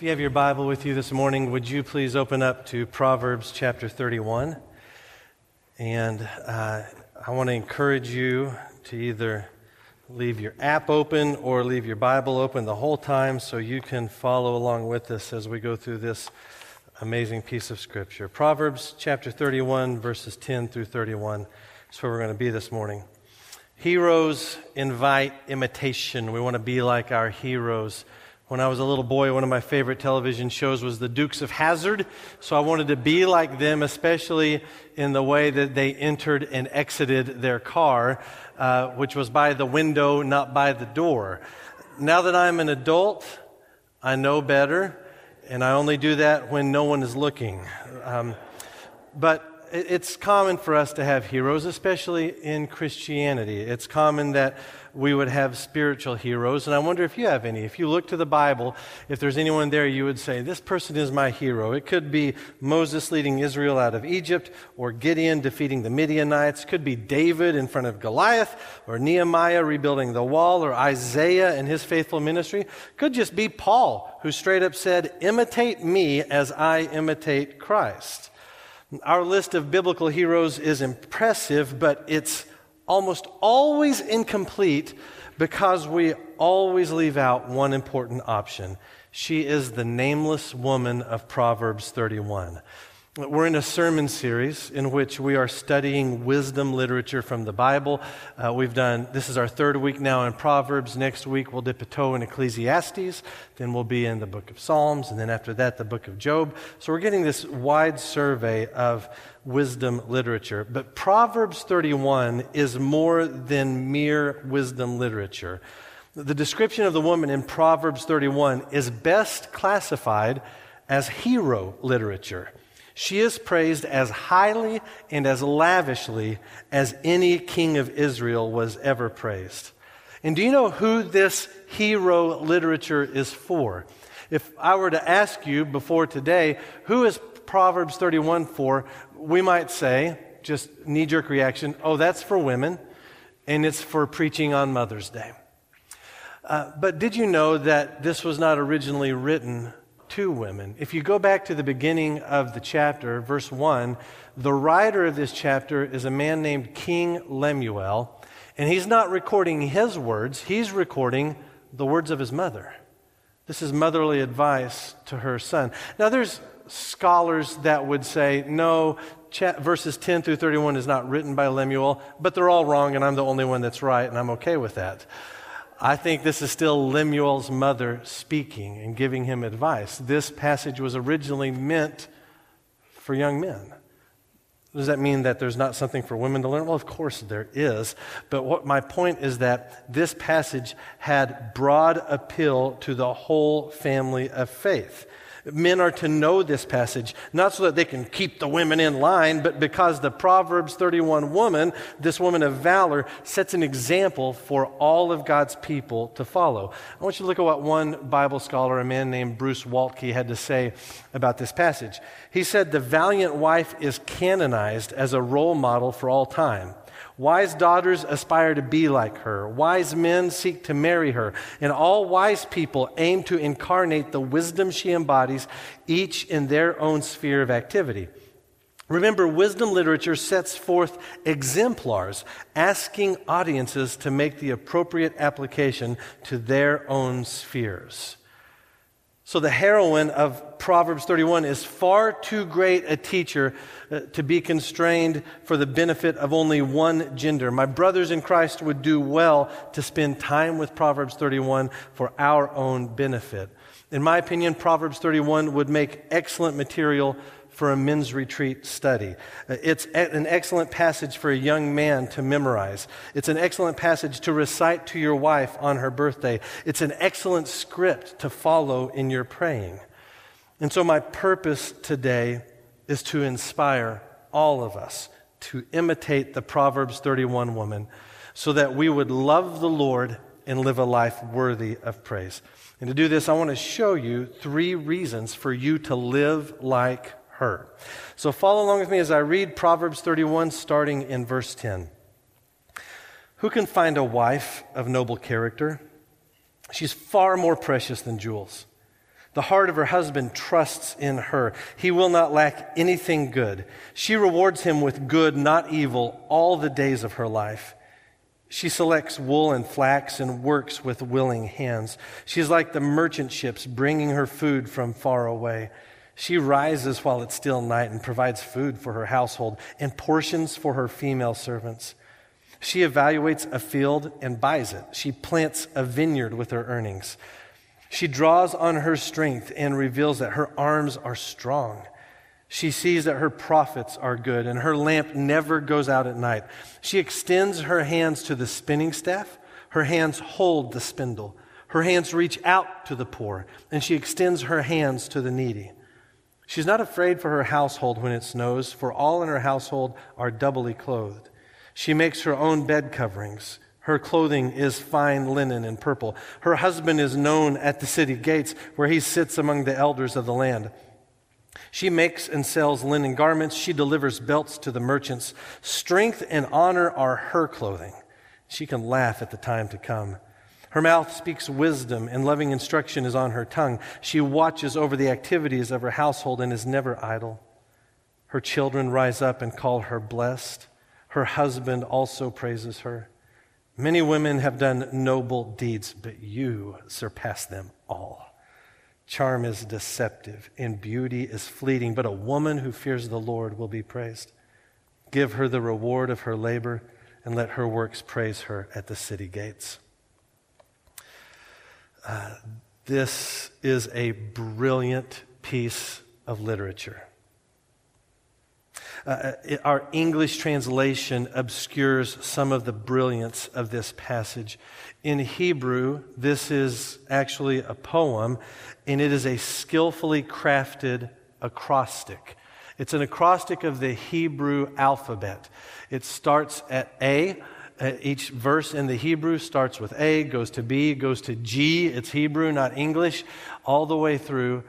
If you have your Bible with you this morning, would you please open up to Proverbs chapter 31? And uh, I want to encourage you to either leave your app open or leave your Bible open the whole time so you can follow along with us as we go through this amazing piece of Scripture. Proverbs chapter 31, verses 10 through 31 is where we're going to be this morning. Heroes invite imitation. We want to be like our heroes. When I was a little boy, one of my favorite television shows was The Dukes of Hazzard. So I wanted to be like them, especially in the way that they entered and exited their car, uh, which was by the window, not by the door. Now that I'm an adult, I know better, and I only do that when no one is looking. Um, but it's common for us to have heroes, especially in Christianity. It's common that we would have spiritual heroes. And I wonder if you have any. If you look to the Bible, if there's anyone there, you would say, This person is my hero. It could be Moses leading Israel out of Egypt, or Gideon defeating the Midianites. It could be David in front of Goliath, or Nehemiah rebuilding the wall, or Isaiah and his faithful ministry. It could just be Paul, who straight up said, Imitate me as I imitate Christ. Our list of biblical heroes is impressive, but it's almost always incomplete because we always leave out one important option. She is the nameless woman of Proverbs 31. We're in a sermon series in which we are studying wisdom literature from the Bible. Uh, we've done, this is our third week now in Proverbs. Next week we'll dip a toe in Ecclesiastes. Then we'll be in the book of Psalms. And then after that, the book of Job. So we're getting this wide survey of wisdom literature. But Proverbs 31 is more than mere wisdom literature. The description of the woman in Proverbs 31 is best classified as hero literature. She is praised as highly and as lavishly as any king of Israel was ever praised. And do you know who this hero literature is for? If I were to ask you before today, who is Proverbs 31 for? We might say, just knee jerk reaction, oh, that's for women, and it's for preaching on Mother's Day. Uh, but did you know that this was not originally written two women. If you go back to the beginning of the chapter, verse 1, the writer of this chapter is a man named King Lemuel, and he's not recording his words, he's recording the words of his mother. This is motherly advice to her son. Now, there's scholars that would say, no, verses 10 through 31 is not written by Lemuel, but they're all wrong, and I'm the only one that's right, and I'm okay with that. I think this is still Lemuel's mother speaking and giving him advice. This passage was originally meant for young men. Does that mean that there's not something for women to learn? Well, of course there is. But what my point is that this passage had broad appeal to the whole family of faith. Men are to know this passage, not so that they can keep the women in line, but because the Proverbs 31 woman, this woman of valor, sets an example for all of God's people to follow. I want you to look at what one Bible scholar, a man named Bruce Waltke, had to say about this passage. He said, The valiant wife is canonized as a role model for all time. Wise daughters aspire to be like her. Wise men seek to marry her. And all wise people aim to incarnate the wisdom she embodies, each in their own sphere of activity. Remember, wisdom literature sets forth exemplars, asking audiences to make the appropriate application to their own spheres. So the heroine of Proverbs 31 is far too great a teacher uh, to be constrained for the benefit of only one gender. My brothers in Christ would do well to spend time with Proverbs 31 for our own benefit. In my opinion, Proverbs 31 would make excellent material for a men's retreat study. Uh, it's an excellent passage for a young man to memorize. It's an excellent passage to recite to your wife on her birthday. It's an excellent script to follow in your praying. And so, my purpose today is to inspire all of us to imitate the Proverbs 31 woman so that we would love the Lord and live a life worthy of praise. And to do this, I want to show you three reasons for you to live like her. So follow along with me as I read Proverbs 31, starting in verse 10. Who can find a wife of noble character? She's far more precious than jewels. The heart of her husband trusts in her. He will not lack anything good. She rewards him with good, not evil, all the days of her life. She selects wool and flax and works with willing hands. She's like the merchant ships bringing her food from far away. She rises while it's still night and provides food for her household and portions for her female servants. She evaluates a field and buys it. She plants a vineyard with her earnings. She draws on her strength and reveals that her arms are strong. She sees that her profits are good and her lamp never goes out at night. She extends her hands to the spinning staff. Her hands hold the spindle. Her hands reach out to the poor and she extends her hands to the needy. She's not afraid for her household when it snows, for all in her household are doubly clothed. She makes her own bed coverings. Her clothing is fine linen and purple. Her husband is known at the city gates, where he sits among the elders of the land. She makes and sells linen garments. She delivers belts to the merchants. Strength and honor are her clothing. She can laugh at the time to come. Her mouth speaks wisdom, and loving instruction is on her tongue. She watches over the activities of her household and is never idle. Her children rise up and call her blessed. Her husband also praises her. Many women have done noble deeds, but you surpass them all. Charm is deceptive, and beauty is fleeting, but a woman who fears the Lord will be praised. Give her the reward of her labor, and let her works praise her at the city gates. Uh, this is a brilliant piece of literature. Uh, it, our English translation obscures some of the brilliance of this passage. In Hebrew, this is actually a poem, and it is a skillfully crafted acrostic. It's an acrostic of the Hebrew alphabet. It starts at A. Uh, each verse in the Hebrew starts with A, goes to B, goes to G. It's Hebrew, not English, all the way through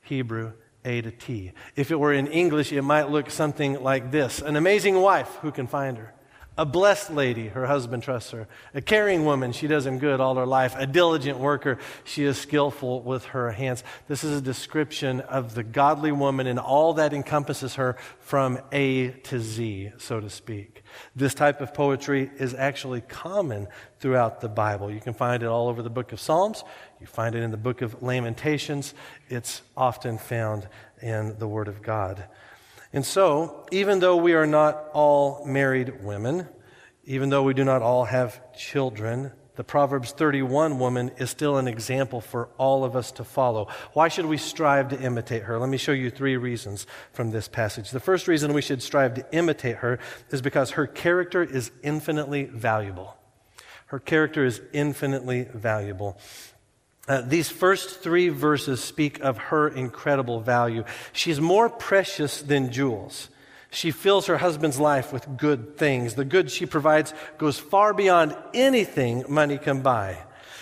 Hebrew a to T. If it were in English, it might look something like this An amazing wife, who can find her? A blessed lady, her husband trusts her. A caring woman, she does him good all her life. A diligent worker, she is skillful with her hands. This is a description of the godly woman and all that encompasses her from A to Z, so to speak. This type of poetry is actually common throughout the Bible. You can find it all over the book of Psalms. You find it in the book of Lamentations. It's often found in the Word of God. And so, even though we are not all married women, even though we do not all have children, the Proverbs 31 woman is still an example for all of us to follow. Why should we strive to imitate her? Let me show you three reasons from this passage. The first reason we should strive to imitate her is because her character is infinitely valuable. Her character is infinitely valuable. Uh, these first three verses speak of her incredible value. She's more precious than jewels. She fills her husband's life with good things. The good she provides goes far beyond anything money can buy.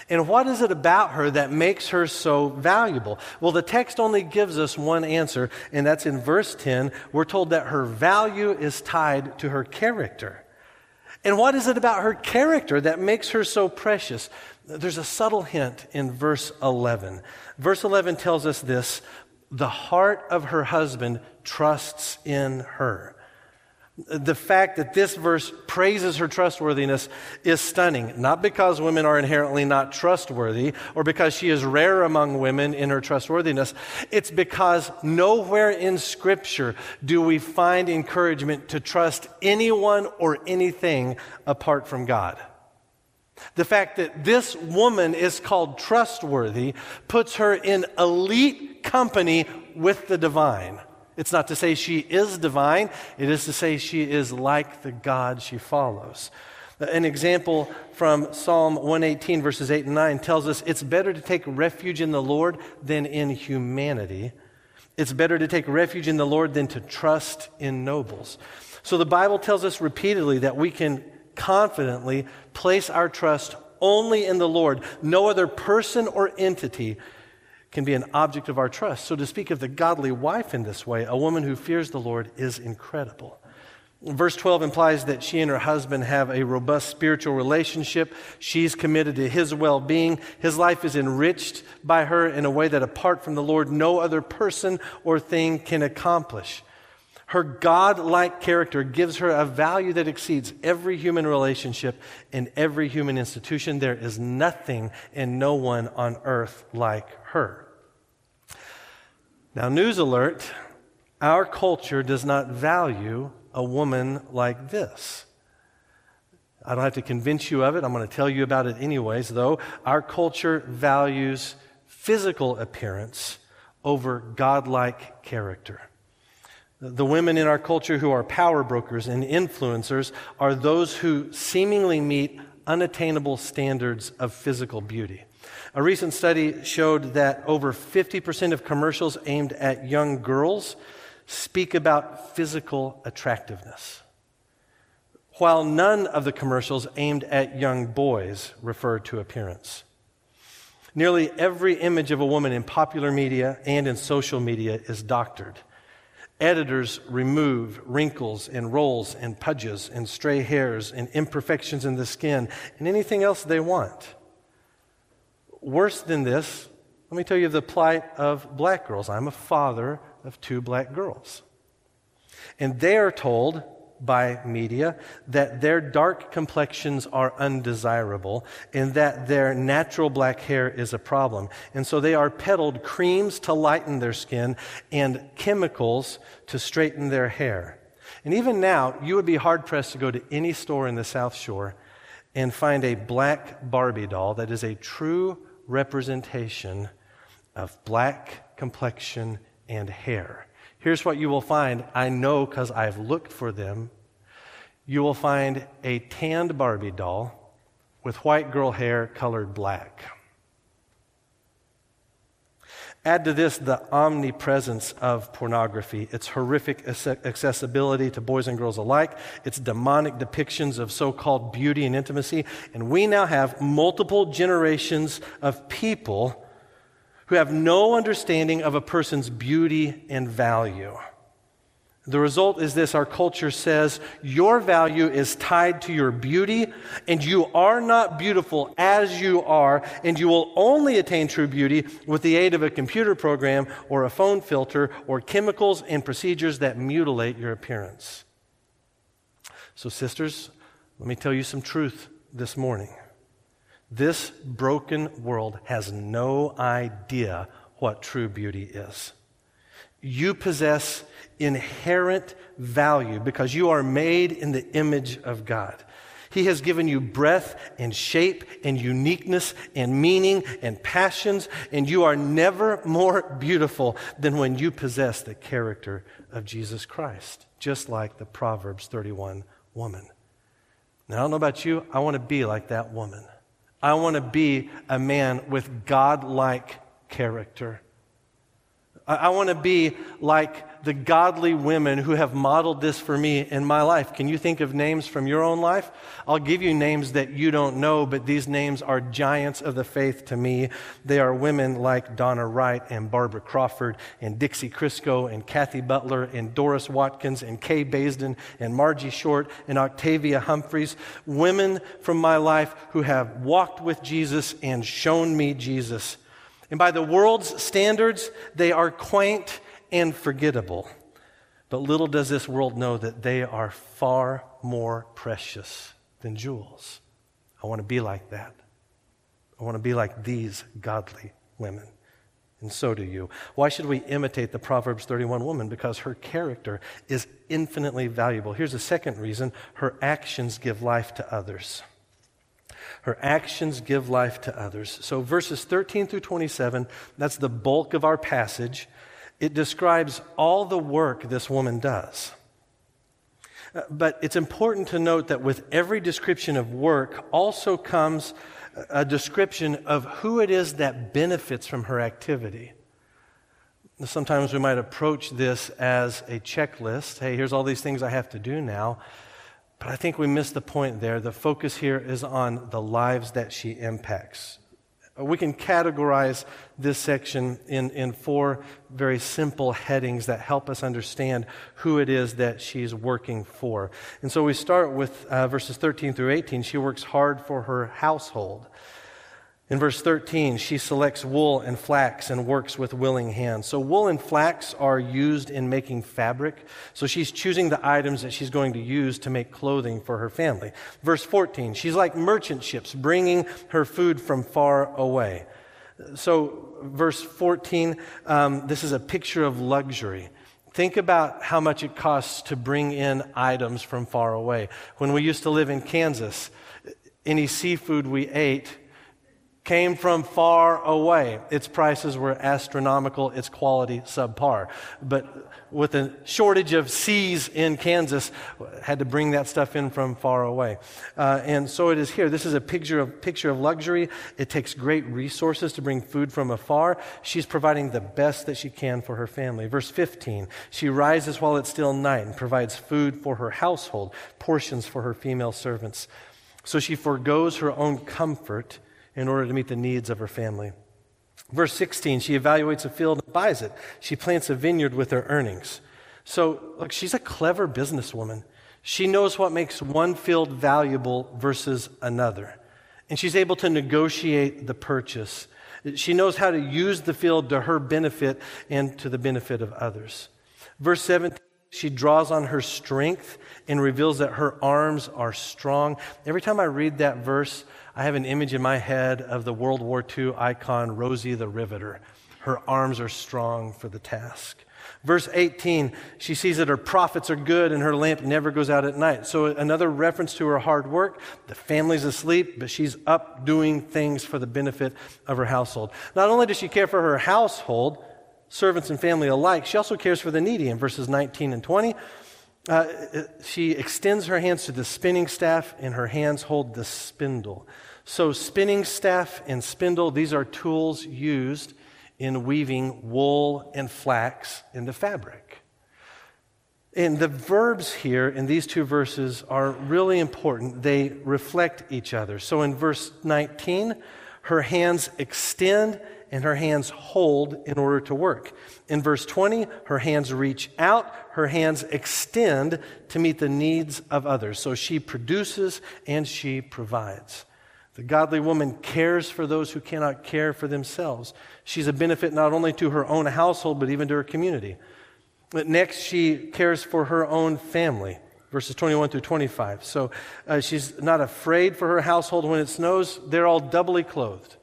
And what is it about her that makes her so valuable? Well, the text only gives us one answer, and that's in verse 10. We're told that her value is tied to her character. And what is it about her character that makes her so precious? There's a subtle hint in verse 11. Verse 11 tells us this the heart of her husband trusts in her. The fact that this verse praises her trustworthiness is stunning, not because women are inherently not trustworthy or because she is rare among women in her trustworthiness. It's because nowhere in Scripture do we find encouragement to trust anyone or anything apart from God. The fact that this woman is called trustworthy puts her in elite company with the divine. It's not to say she is divine, it is to say she is like the God she follows. An example from Psalm 118, verses 8 and 9, tells us it's better to take refuge in the Lord than in humanity. It's better to take refuge in the Lord than to trust in nobles. So the Bible tells us repeatedly that we can confidently place our trust only in the Lord. No other person or entity can be an object of our trust. So, to speak of the godly wife in this way, a woman who fears the Lord, is incredible. Verse 12 implies that she and her husband have a robust spiritual relationship. She's committed to his well being. His life is enriched by her in a way that, apart from the Lord, no other person or thing can accomplish. Her God like character gives her a value that exceeds every human relationship and every human institution. There is nothing and no one on earth like her. Now, news alert our culture does not value a woman like this. I don't have to convince you of it. I'm going to tell you about it anyways, though. Our culture values physical appearance over godlike character. The women in our culture who are power brokers and influencers are those who seemingly meet unattainable standards of physical beauty. A recent study showed that over 50% of commercials aimed at young girls speak about physical attractiveness, while none of the commercials aimed at young boys refer to appearance. Nearly every image of a woman in popular media and in social media is doctored. Editors remove wrinkles and rolls and pudges and stray hairs and imperfections in the skin and anything else they want. Worse than this, let me tell you the plight of black girls. I'm a father of two black girls. And they are told by media that their dark complexions are undesirable and that their natural black hair is a problem. And so they are peddled creams to lighten their skin and chemicals to straighten their hair. And even now, you would be hard pressed to go to any store in the South Shore and find a black Barbie doll that is a true representation of black complexion and hair. Here's what you will find. I know because I've looked for them. You will find a tanned Barbie doll with white girl hair colored black. Add to this the omnipresence of pornography, its horrific accessibility to boys and girls alike, its demonic depictions of so called beauty and intimacy, and we now have multiple generations of people who have no understanding of a person's beauty and value. The result is this our culture says your value is tied to your beauty, and you are not beautiful as you are, and you will only attain true beauty with the aid of a computer program or a phone filter or chemicals and procedures that mutilate your appearance. So, sisters, let me tell you some truth this morning. This broken world has no idea what true beauty is. You possess inherent value because you are made in the image of God. He has given you breath and shape and uniqueness and meaning and passions, and you are never more beautiful than when you possess the character of Jesus Christ, just like the Proverbs 31 woman. Now, I don't know about you, I want to be like that woman. I want to be a man with God like character. I, I want to be like the godly women who have modeled this for me in my life. Can you think of names from your own life? I'll give you names that you don't know, but these names are giants of the faith to me. They are women like Donna Wright and Barbara Crawford and Dixie Crisco and Kathy Butler and Doris Watkins and Kay Baisden and Margie Short and Octavia Humphreys. Women from my life who have walked with Jesus and shown me Jesus. And by the world's standards, they are quaint and forgettable. But little does this world know that they are far more precious than jewels. I want to be like that. I want to be like these godly women. And so do you. Why should we imitate the Proverbs 31 woman? Because her character is infinitely valuable. Here's a second reason her actions give life to others. Her actions give life to others. So, verses 13 through 27, that's the bulk of our passage. It describes all the work this woman does. Uh, but it's important to note that with every description of work also comes a description of who it is that benefits from her activity. Sometimes we might approach this as a checklist. Hey, here's all these things I have to do now. But I think we miss the point there. The focus here is on the lives that she impacts. We can categorize this section in, in four very simple headings that help us understand who it is that she's working for. And so we start with uh, verses 13 through 18. She works hard for her household. In verse 13, she selects wool and flax and works with willing hands. So, wool and flax are used in making fabric. So, she's choosing the items that she's going to use to make clothing for her family. Verse 14, she's like merchant ships bringing her food from far away. So, verse 14, um, this is a picture of luxury. Think about how much it costs to bring in items from far away. When we used to live in Kansas, any seafood we ate, came from far away. Its prices were astronomical, its quality subpar. But with a shortage of seas in Kansas, had to bring that stuff in from far away. Uh, and so it is here. This is a picture of, picture of luxury. It takes great resources to bring food from afar. She's providing the best that she can for her family. Verse 15, she rises while it's still night and provides food for her household, portions for her female servants. So she foregoes her own comfort in order to meet the needs of her family. Verse 16, she evaluates a field and buys it. She plants a vineyard with her earnings. So, look, she's a clever businesswoman. She knows what makes one field valuable versus another. And she's able to negotiate the purchase. She knows how to use the field to her benefit and to the benefit of others. Verse 17, she draws on her strength and reveals that her arms are strong. Every time I read that verse, I have an image in my head of the World War II icon Rosie the Riveter. Her arms are strong for the task. Verse 18, she sees that her profits are good and her lamp never goes out at night. So, another reference to her hard work. The family's asleep, but she's up doing things for the benefit of her household. Not only does she care for her household, servants and family alike, she also cares for the needy in verses 19 and 20. Uh, she extends her hands to the spinning staff, and her hands hold the spindle. So, spinning staff and spindle, these are tools used in weaving wool and flax into fabric. And the verbs here in these two verses are really important. They reflect each other. So, in verse 19, her hands extend and her hands hold in order to work. In verse 20, her hands reach out, her hands extend to meet the needs of others. So she produces and she provides. The godly woman cares for those who cannot care for themselves. She's a benefit not only to her own household, but even to her community. But next, she cares for her own family, verses 21 through 25. So uh, she's not afraid for her household when it snows. They're all doubly clothed.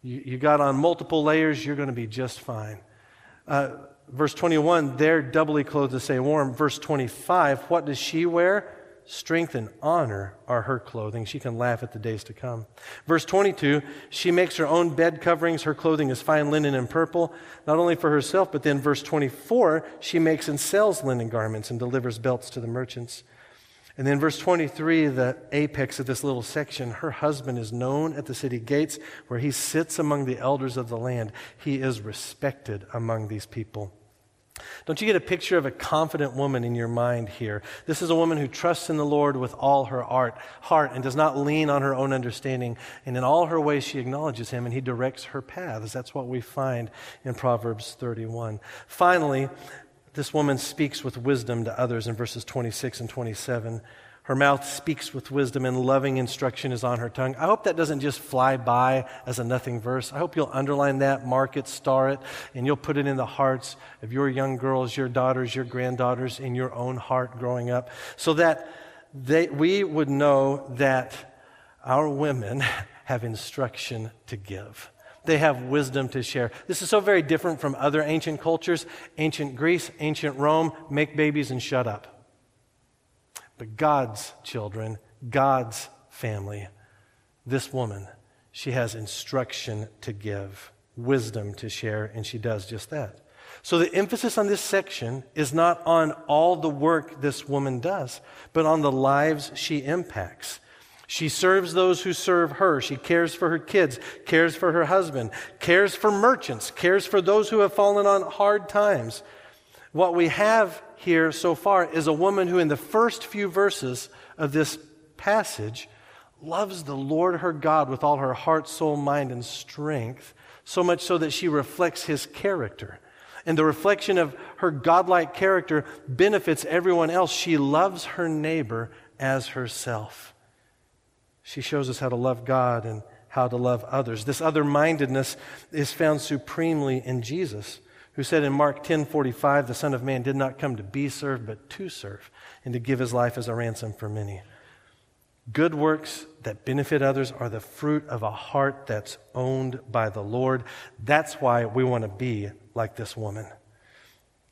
You, you got on multiple layers, you're going to be just fine. Uh, verse 21, they're doubly clothed to stay warm. Verse 25, what does she wear? Strength and honor are her clothing. She can laugh at the days to come. Verse 22, she makes her own bed coverings. Her clothing is fine linen and purple, not only for herself, but then verse 24, she makes and sells linen garments and delivers belts to the merchants. And then verse 23, the apex of this little section, her husband is known at the city gates where he sits among the elders of the land. He is respected among these people. Don't you get a picture of a confident woman in your mind here? This is a woman who trusts in the Lord with all her art, heart and does not lean on her own understanding. And in all her ways, she acknowledges him and he directs her paths. That's what we find in Proverbs 31. Finally, this woman speaks with wisdom to others in verses 26 and 27. Her mouth speaks with wisdom, and loving instruction is on her tongue. I hope that doesn't just fly by as a nothing verse. I hope you'll underline that, mark it, star it, and you'll put it in the hearts of your young girls, your daughters, your granddaughters, in your own heart growing up, so that they, we would know that our women have instruction to give. They have wisdom to share. This is so very different from other ancient cultures. Ancient Greece, ancient Rome, make babies and shut up but God's children, God's family. This woman, she has instruction to give, wisdom to share, and she does just that. So the emphasis on this section is not on all the work this woman does, but on the lives she impacts. She serves those who serve her. She cares for her kids, cares for her husband, cares for merchants, cares for those who have fallen on hard times. What we have here so far is a woman who, in the first few verses of this passage, loves the Lord her God with all her heart, soul, mind, and strength, so much so that she reflects his character. And the reflection of her godlike character benefits everyone else. She loves her neighbor as herself. She shows us how to love God and how to love others. This other mindedness is found supremely in Jesus, who said in Mark 10 45, the Son of Man did not come to be served, but to serve, and to give his life as a ransom for many. Good works that benefit others are the fruit of a heart that's owned by the Lord. That's why we want to be like this woman.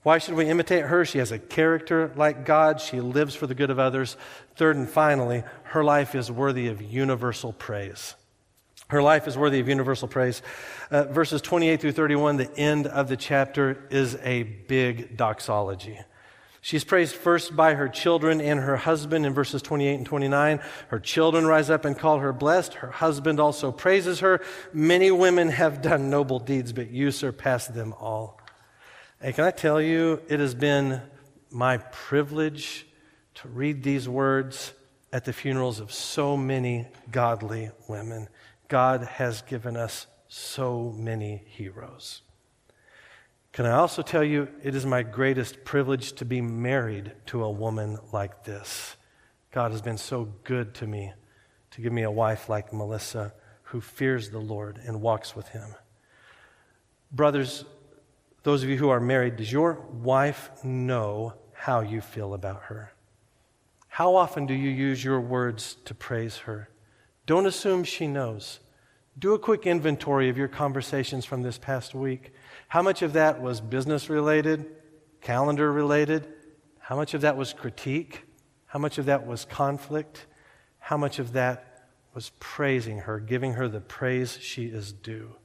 Why should we imitate her? She has a character like God. She lives for the good of others. Third and finally, her life is worthy of universal praise. Her life is worthy of universal praise. Uh, verses 28 through 31, the end of the chapter, is a big doxology. She's praised first by her children and her husband in verses 28 and 29. Her children rise up and call her blessed. Her husband also praises her. Many women have done noble deeds, but you surpass them all. And can I tell you, it has been my privilege to read these words at the funerals of so many godly women. God has given us so many heroes. Can I also tell you, it is my greatest privilege to be married to a woman like this. God has been so good to me to give me a wife like Melissa who fears the Lord and walks with Him. Brothers, those of you who are married, does your wife know how you feel about her? How often do you use your words to praise her? Don't assume she knows. Do a quick inventory of your conversations from this past week. How much of that was business related, calendar related? How much of that was critique? How much of that was conflict? How much of that was praising her, giving her the praise she is due?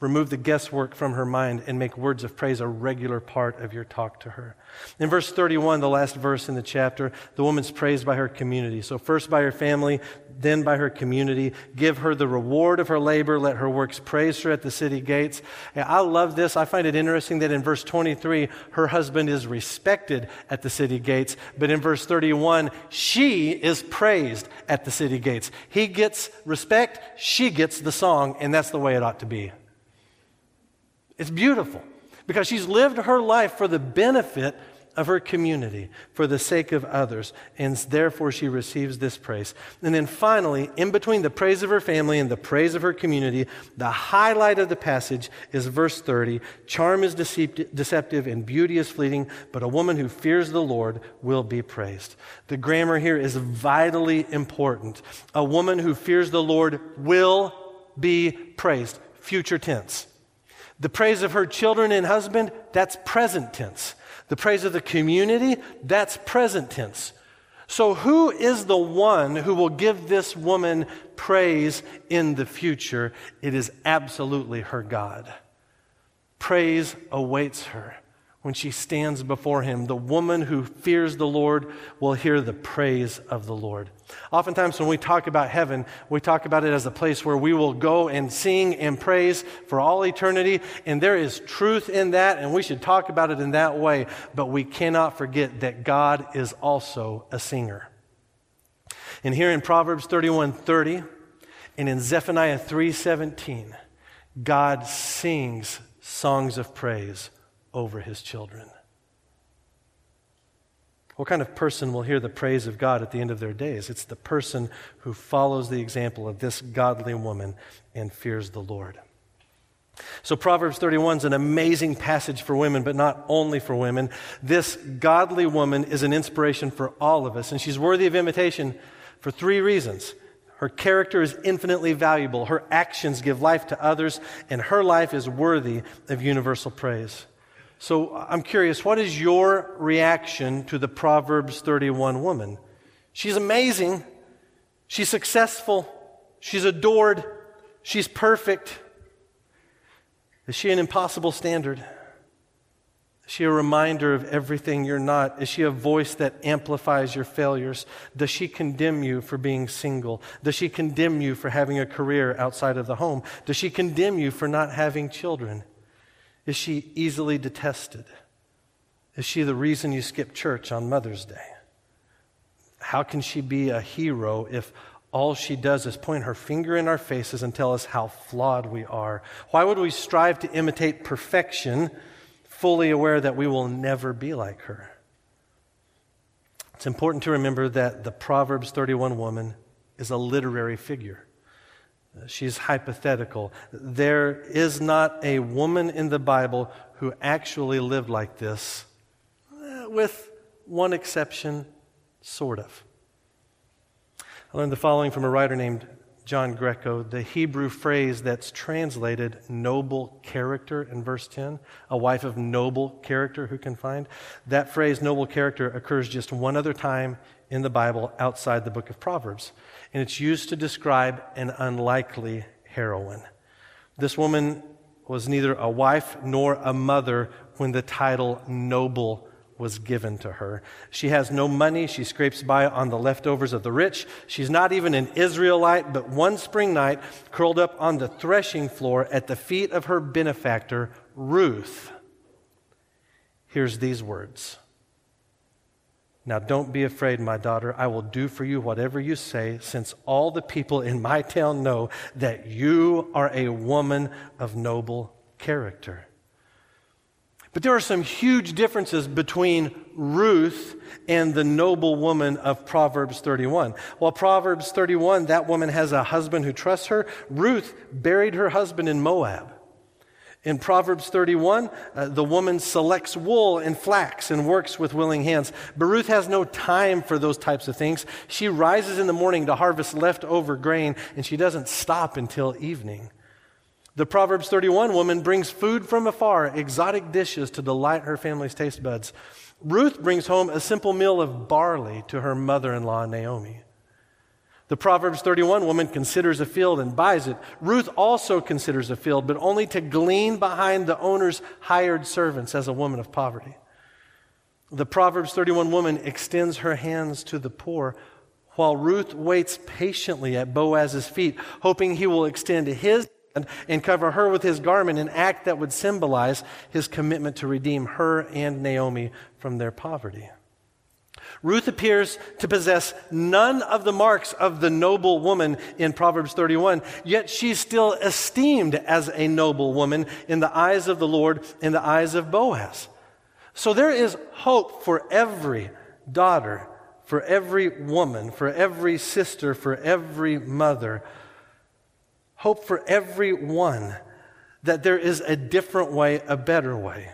Remove the guesswork from her mind and make words of praise a regular part of your talk to her. In verse 31, the last verse in the chapter, the woman's praised by her community. So, first by her family, then by her community. Give her the reward of her labor. Let her works praise her at the city gates. And I love this. I find it interesting that in verse 23, her husband is respected at the city gates. But in verse 31, she is praised at the city gates. He gets respect, she gets the song, and that's the way it ought to be. It's beautiful because she's lived her life for the benefit of her community, for the sake of others, and therefore she receives this praise. And then finally, in between the praise of her family and the praise of her community, the highlight of the passage is verse 30 Charm is deceptive and beauty is fleeting, but a woman who fears the Lord will be praised. The grammar here is vitally important. A woman who fears the Lord will be praised. Future tense. The praise of her children and husband, that's present tense. The praise of the community, that's present tense. So, who is the one who will give this woman praise in the future? It is absolutely her God. Praise awaits her when she stands before him. The woman who fears the Lord will hear the praise of the Lord. Oftentimes, when we talk about heaven, we talk about it as a place where we will go and sing and praise for all eternity. And there is truth in that, and we should talk about it in that way. But we cannot forget that God is also a singer. And here in Proverbs 31 30 and in Zephaniah 3:17, God sings songs of praise over his children. What kind of person will hear the praise of God at the end of their days? It's the person who follows the example of this godly woman and fears the Lord. So, Proverbs 31 is an amazing passage for women, but not only for women. This godly woman is an inspiration for all of us, and she's worthy of imitation for three reasons. Her character is infinitely valuable, her actions give life to others, and her life is worthy of universal praise. So I'm curious, what is your reaction to the Proverbs 31 woman? She's amazing. She's successful. She's adored. She's perfect. Is she an impossible standard? Is she a reminder of everything you're not? Is she a voice that amplifies your failures? Does she condemn you for being single? Does she condemn you for having a career outside of the home? Does she condemn you for not having children? Is she easily detested? Is she the reason you skip church on Mother's Day? How can she be a hero if all she does is point her finger in our faces and tell us how flawed we are? Why would we strive to imitate perfection, fully aware that we will never be like her? It's important to remember that the Proverbs 31 woman is a literary figure. She's hypothetical. There is not a woman in the Bible who actually lived like this, eh, with one exception, sort of. I learned the following from a writer named John Greco. The Hebrew phrase that's translated noble character in verse 10, a wife of noble character who can find, that phrase noble character occurs just one other time in the Bible outside the book of Proverbs and it's used to describe an unlikely heroine. This woman was neither a wife nor a mother when the title noble was given to her. She has no money. She scrapes by on the leftovers of the rich. She's not even an Israelite, but one spring night, curled up on the threshing floor at the feet of her benefactor, Ruth, hears these words now, don't be afraid, my daughter. I will do for you whatever you say, since all the people in my town know that you are a woman of noble character. But there are some huge differences between Ruth and the noble woman of Proverbs 31. While Proverbs 31, that woman has a husband who trusts her, Ruth buried her husband in Moab. In Proverbs 31, uh, the woman selects wool and flax and works with willing hands. But Ruth has no time for those types of things. She rises in the morning to harvest leftover grain, and she doesn't stop until evening. The Proverbs 31 woman brings food from afar, exotic dishes to delight her family's taste buds. Ruth brings home a simple meal of barley to her mother in law, Naomi. The Proverbs 31 woman considers a field and buys it. Ruth also considers a field, but only to glean behind the owner's hired servants as a woman of poverty. The Proverbs 31 woman extends her hands to the poor, while Ruth waits patiently at Boaz's feet, hoping he will extend his and cover her with his garment, an act that would symbolize his commitment to redeem her and Naomi from their poverty. Ruth appears to possess none of the marks of the noble woman in Proverbs 31, yet she's still esteemed as a noble woman in the eyes of the Lord, in the eyes of Boaz. So there is hope for every daughter, for every woman, for every sister, for every mother. Hope for every one that there is a different way, a better way.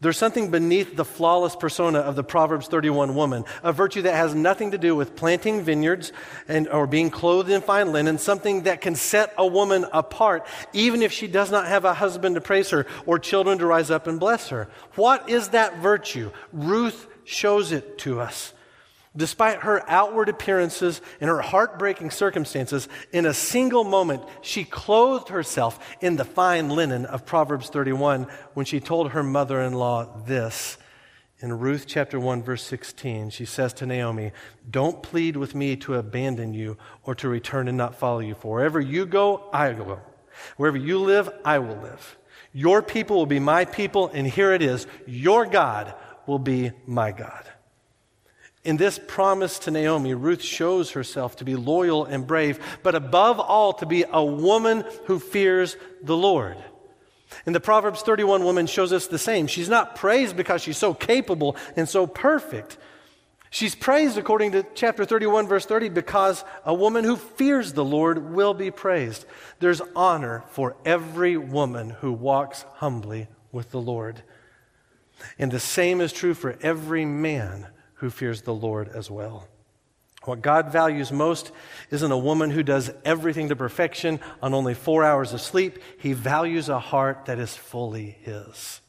There's something beneath the flawless persona of the Proverbs 31 woman, a virtue that has nothing to do with planting vineyards and, or being clothed in fine linen, something that can set a woman apart, even if she does not have a husband to praise her or children to rise up and bless her. What is that virtue? Ruth shows it to us. Despite her outward appearances and her heartbreaking circumstances, in a single moment, she clothed herself in the fine linen of Proverbs 31 when she told her mother in law this. In Ruth chapter 1, verse 16, she says to Naomi, Don't plead with me to abandon you or to return and not follow you. For wherever you go, I go. Wherever you live, I will live. Your people will be my people, and here it is your God will be my God. In this promise to Naomi, Ruth shows herself to be loyal and brave, but above all, to be a woman who fears the Lord. And the Proverbs 31 woman shows us the same. She's not praised because she's so capable and so perfect. She's praised, according to chapter 31, verse 30, because a woman who fears the Lord will be praised. There's honor for every woman who walks humbly with the Lord. And the same is true for every man who fears the Lord as well. What God values most isn't a woman who does everything to perfection on only four hours of sleep. He values a heart that is fully His.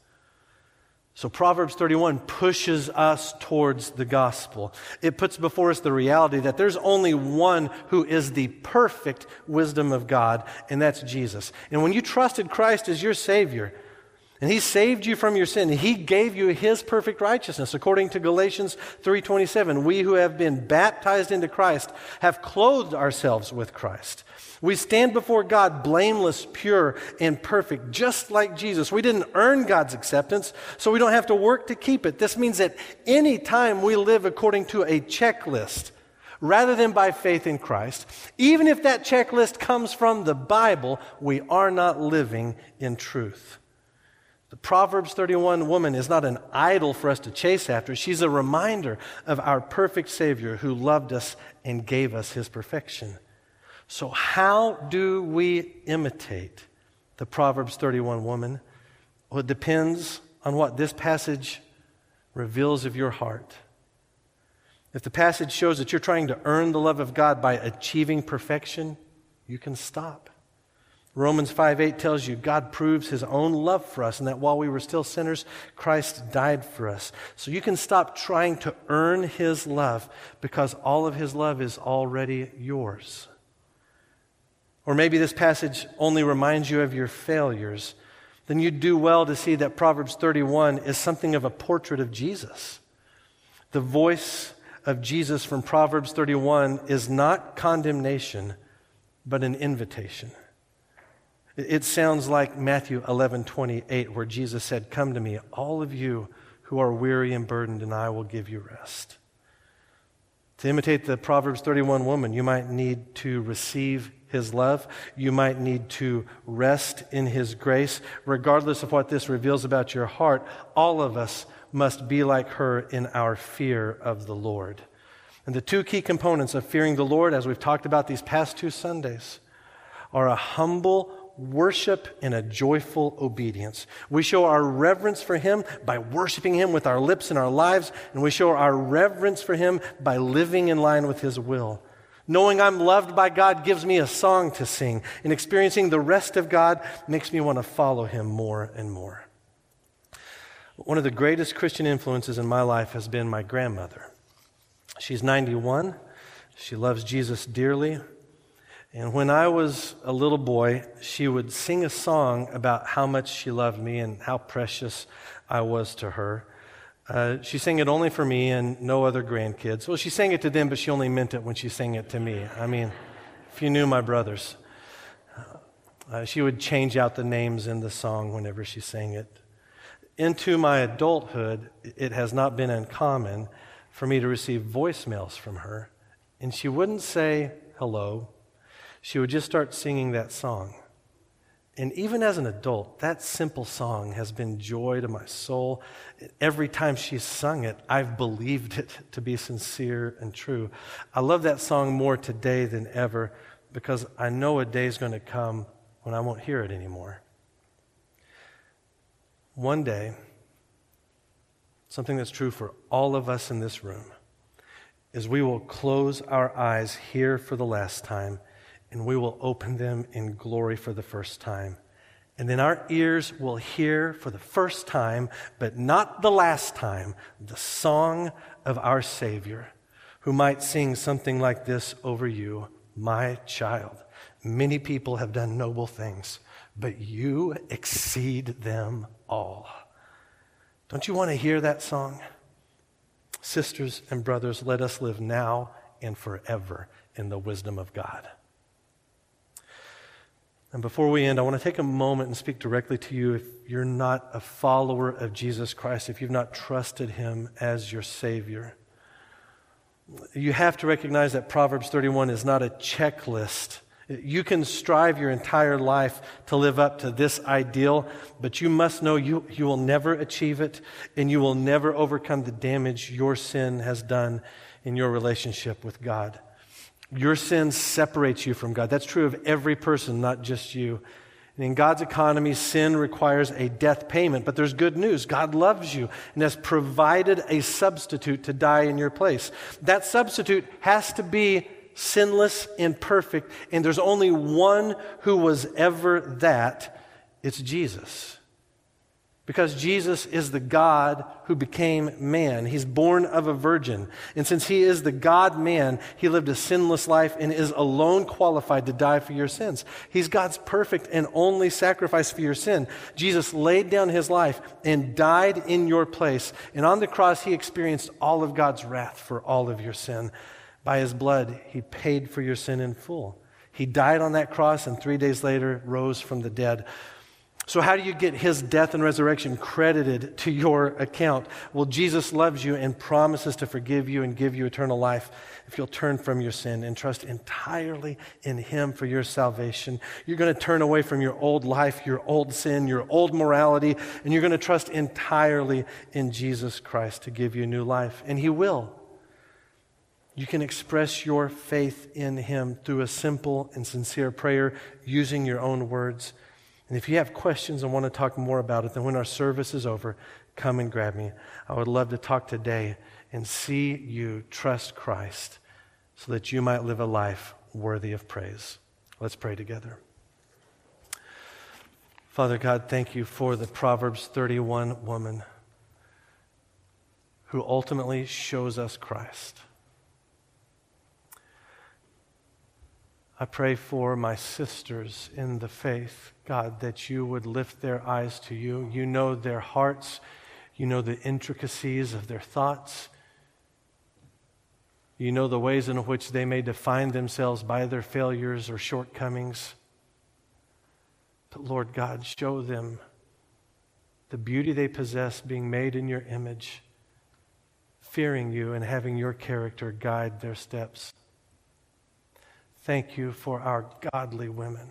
So Proverbs 31 pushes us towards the gospel. It puts before us the reality that there's only one who is the perfect wisdom of God, and that's Jesus. And when you trusted Christ as your Savior, and he saved you from your sin. He gave you his perfect righteousness. According to Galatians 3:27, we who have been baptized into Christ have clothed ourselves with Christ. We stand before God blameless, pure, and perfect, just like Jesus. We didn't earn God's acceptance, so we don't have to work to keep it. This means that any time we live according to a checklist, rather than by faith in Christ, even if that checklist comes from the Bible, we are not living in truth. Proverbs 31 woman is not an idol for us to chase after. She's a reminder of our perfect Savior who loved us and gave us his perfection. So, how do we imitate the Proverbs 31 woman? Well, it depends on what this passage reveals of your heart. If the passage shows that you're trying to earn the love of God by achieving perfection, you can stop. Romans 5 8 tells you God proves his own love for us and that while we were still sinners, Christ died for us. So you can stop trying to earn his love because all of his love is already yours. Or maybe this passage only reminds you of your failures. Then you'd do well to see that Proverbs 31 is something of a portrait of Jesus. The voice of Jesus from Proverbs 31 is not condemnation, but an invitation. It sounds like Matthew 11 28, where Jesus said, Come to me, all of you who are weary and burdened, and I will give you rest. To imitate the Proverbs 31 woman, you might need to receive his love. You might need to rest in his grace. Regardless of what this reveals about your heart, all of us must be like her in our fear of the Lord. And the two key components of fearing the Lord, as we've talked about these past two Sundays, are a humble worship in a joyful obedience. We show our reverence for Him by worshiping Him with our lips and our lives, and we show our reverence for Him by living in line with His will. Knowing I'm loved by God gives me a song to sing, and experiencing the rest of God makes me want to follow Him more and more. One of the greatest Christian influences in my life has been my grandmother. She's 91. She loves Jesus dearly. And when I was a little boy, she would sing a song about how much she loved me and how precious I was to her. Uh, she sang it only for me and no other grandkids. Well, she sang it to them, but she only meant it when she sang it to me. I mean, if you knew my brothers, uh, she would change out the names in the song whenever she sang it into my adulthood, it has not been uncommon for me to receive voicemails from her. And she wouldn't say hello, she would just start singing that song. And even as an adult, that simple song has been joy to my soul. Every time she's sung it, I've believed it to be sincere and true. I love that song more today than ever because I know a day is going to come when I won't hear it anymore. One day, something that's true for all of us in this room, is we will close our eyes here for the last time and we will open them in glory for the first time. And then our ears will hear for the first time, but not the last time, the song of our Savior, who might sing something like this over you My child, many people have done noble things, but you exceed them all. Don't you want to hear that song? Sisters and brothers, let us live now and forever in the wisdom of God. And before we end, I want to take a moment and speak directly to you if you're not a follower of Jesus Christ, if you've not trusted him as your Savior. You have to recognize that Proverbs 31 is not a checklist you can strive your entire life to live up to this ideal, but you must know you, you will never achieve it and you will never overcome the damage your sin has done in your relationship with God. Your sin separates you from God. That's true of every person, not just you. And in God's economy, sin requires a death payment, but there's good news. God loves you and has provided a substitute to die in your place. That substitute has to be sinless and perfect, and there's only one who was ever that it's Jesus. Because Jesus is the God who became man. He's born of a virgin. And since he is the God man, he lived a sinless life and is alone qualified to die for your sins. He's God's perfect and only sacrifice for your sin. Jesus laid down his life and died in your place. And on the cross, he experienced all of God's wrath for all of your sin. By his blood, he paid for your sin in full. He died on that cross and three days later rose from the dead. So, how do you get his death and resurrection credited to your account? Well, Jesus loves you and promises to forgive you and give you eternal life if you'll turn from your sin and trust entirely in him for your salvation. You're going to turn away from your old life, your old sin, your old morality, and you're going to trust entirely in Jesus Christ to give you new life. And he will. You can express your faith in him through a simple and sincere prayer using your own words. And if you have questions and want to talk more about it, then when our service is over, come and grab me. I would love to talk today and see you trust Christ so that you might live a life worthy of praise. Let's pray together. Father God, thank you for the Proverbs 31 woman who ultimately shows us Christ. I pray for my sisters in the faith, God, that you would lift their eyes to you. You know their hearts, you know the intricacies of their thoughts. You know the ways in which they may define themselves by their failures or shortcomings. But Lord God, show them the beauty they possess being made in your image, fearing you and having your character guide their steps. Thank you for our godly women,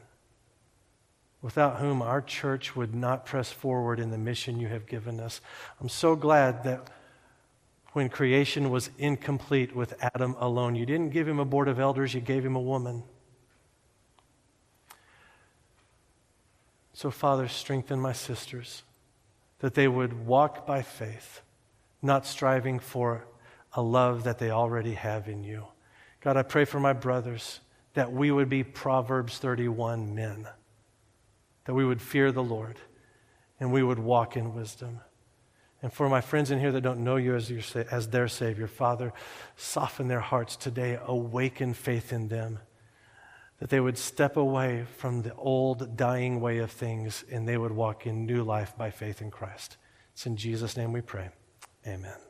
without whom our church would not press forward in the mission you have given us. I'm so glad that when creation was incomplete with Adam alone, you didn't give him a board of elders, you gave him a woman. So, Father, strengthen my sisters that they would walk by faith, not striving for a love that they already have in you. God, I pray for my brothers that we would be Proverbs 31 men, that we would fear the Lord and we would walk in wisdom. And for my friends in here that don't know you as, your, as their Savior, Father, soften their hearts today, awaken faith in them, that they would step away from the old, dying way of things and they would walk in new life by faith in Christ. It's in Jesus' name we pray. Amen.